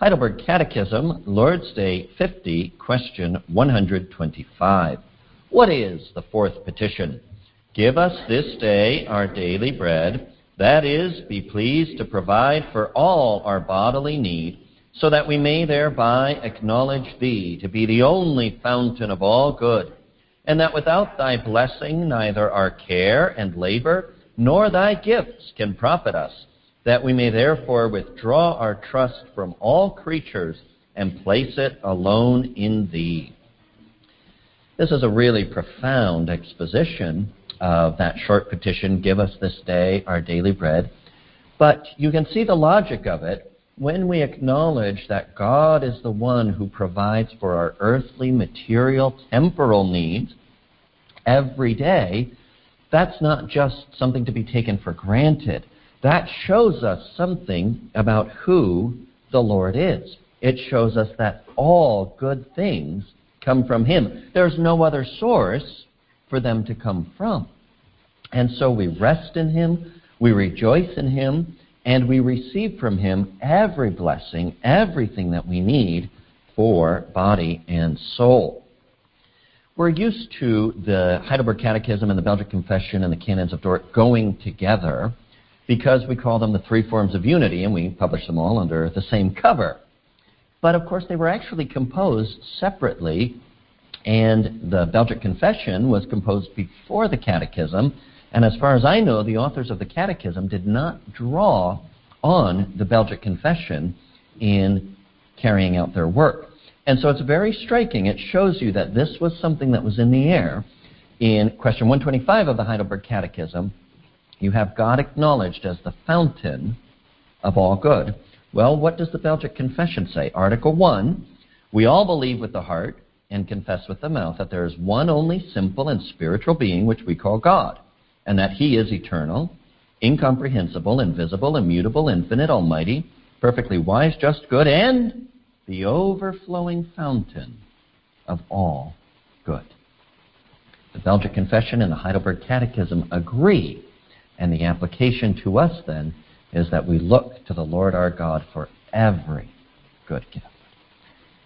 Heidelberg Catechism, Lord's Day 50, question 125. What is the fourth petition? Give us this day our daily bread, that is, be pleased to provide for all our bodily need, so that we may thereby acknowledge Thee to be the only fountain of all good, and that without Thy blessing neither our care and labor nor Thy gifts can profit us, that we may therefore withdraw our trust from all creatures and place it alone in Thee. This is a really profound exposition of that short petition, Give us this day our daily bread. But you can see the logic of it when we acknowledge that God is the one who provides for our earthly, material, temporal needs every day. That's not just something to be taken for granted. That shows us something about who the Lord is. It shows us that all good things come from Him. There's no other source for them to come from. And so we rest in Him, we rejoice in Him, and we receive from Him every blessing, everything that we need for body and soul. We're used to the Heidelberg Catechism and the Belgic Confession and the Canons of Dort going together because we call them the three forms of unity and we publish them all under the same cover. But of course, they were actually composed separately, and the Belgic Confession was composed before the Catechism. And as far as I know, the authors of the Catechism did not draw on the Belgic Confession in carrying out their work. And so it's very striking. It shows you that this was something that was in the air. In question 125 of the Heidelberg Catechism, you have God acknowledged as the fountain of all good. Well, what does the Belgic Confession say? Article 1 We all believe with the heart and confess with the mouth that there is one only simple and spiritual being which we call God, and that He is eternal, incomprehensible, invisible, immutable, infinite, almighty, perfectly wise, just, good, and the overflowing fountain of all good. The Belgic Confession and the Heidelberg Catechism agree, and the application to us then is that we look to the Lord our God for every good gift.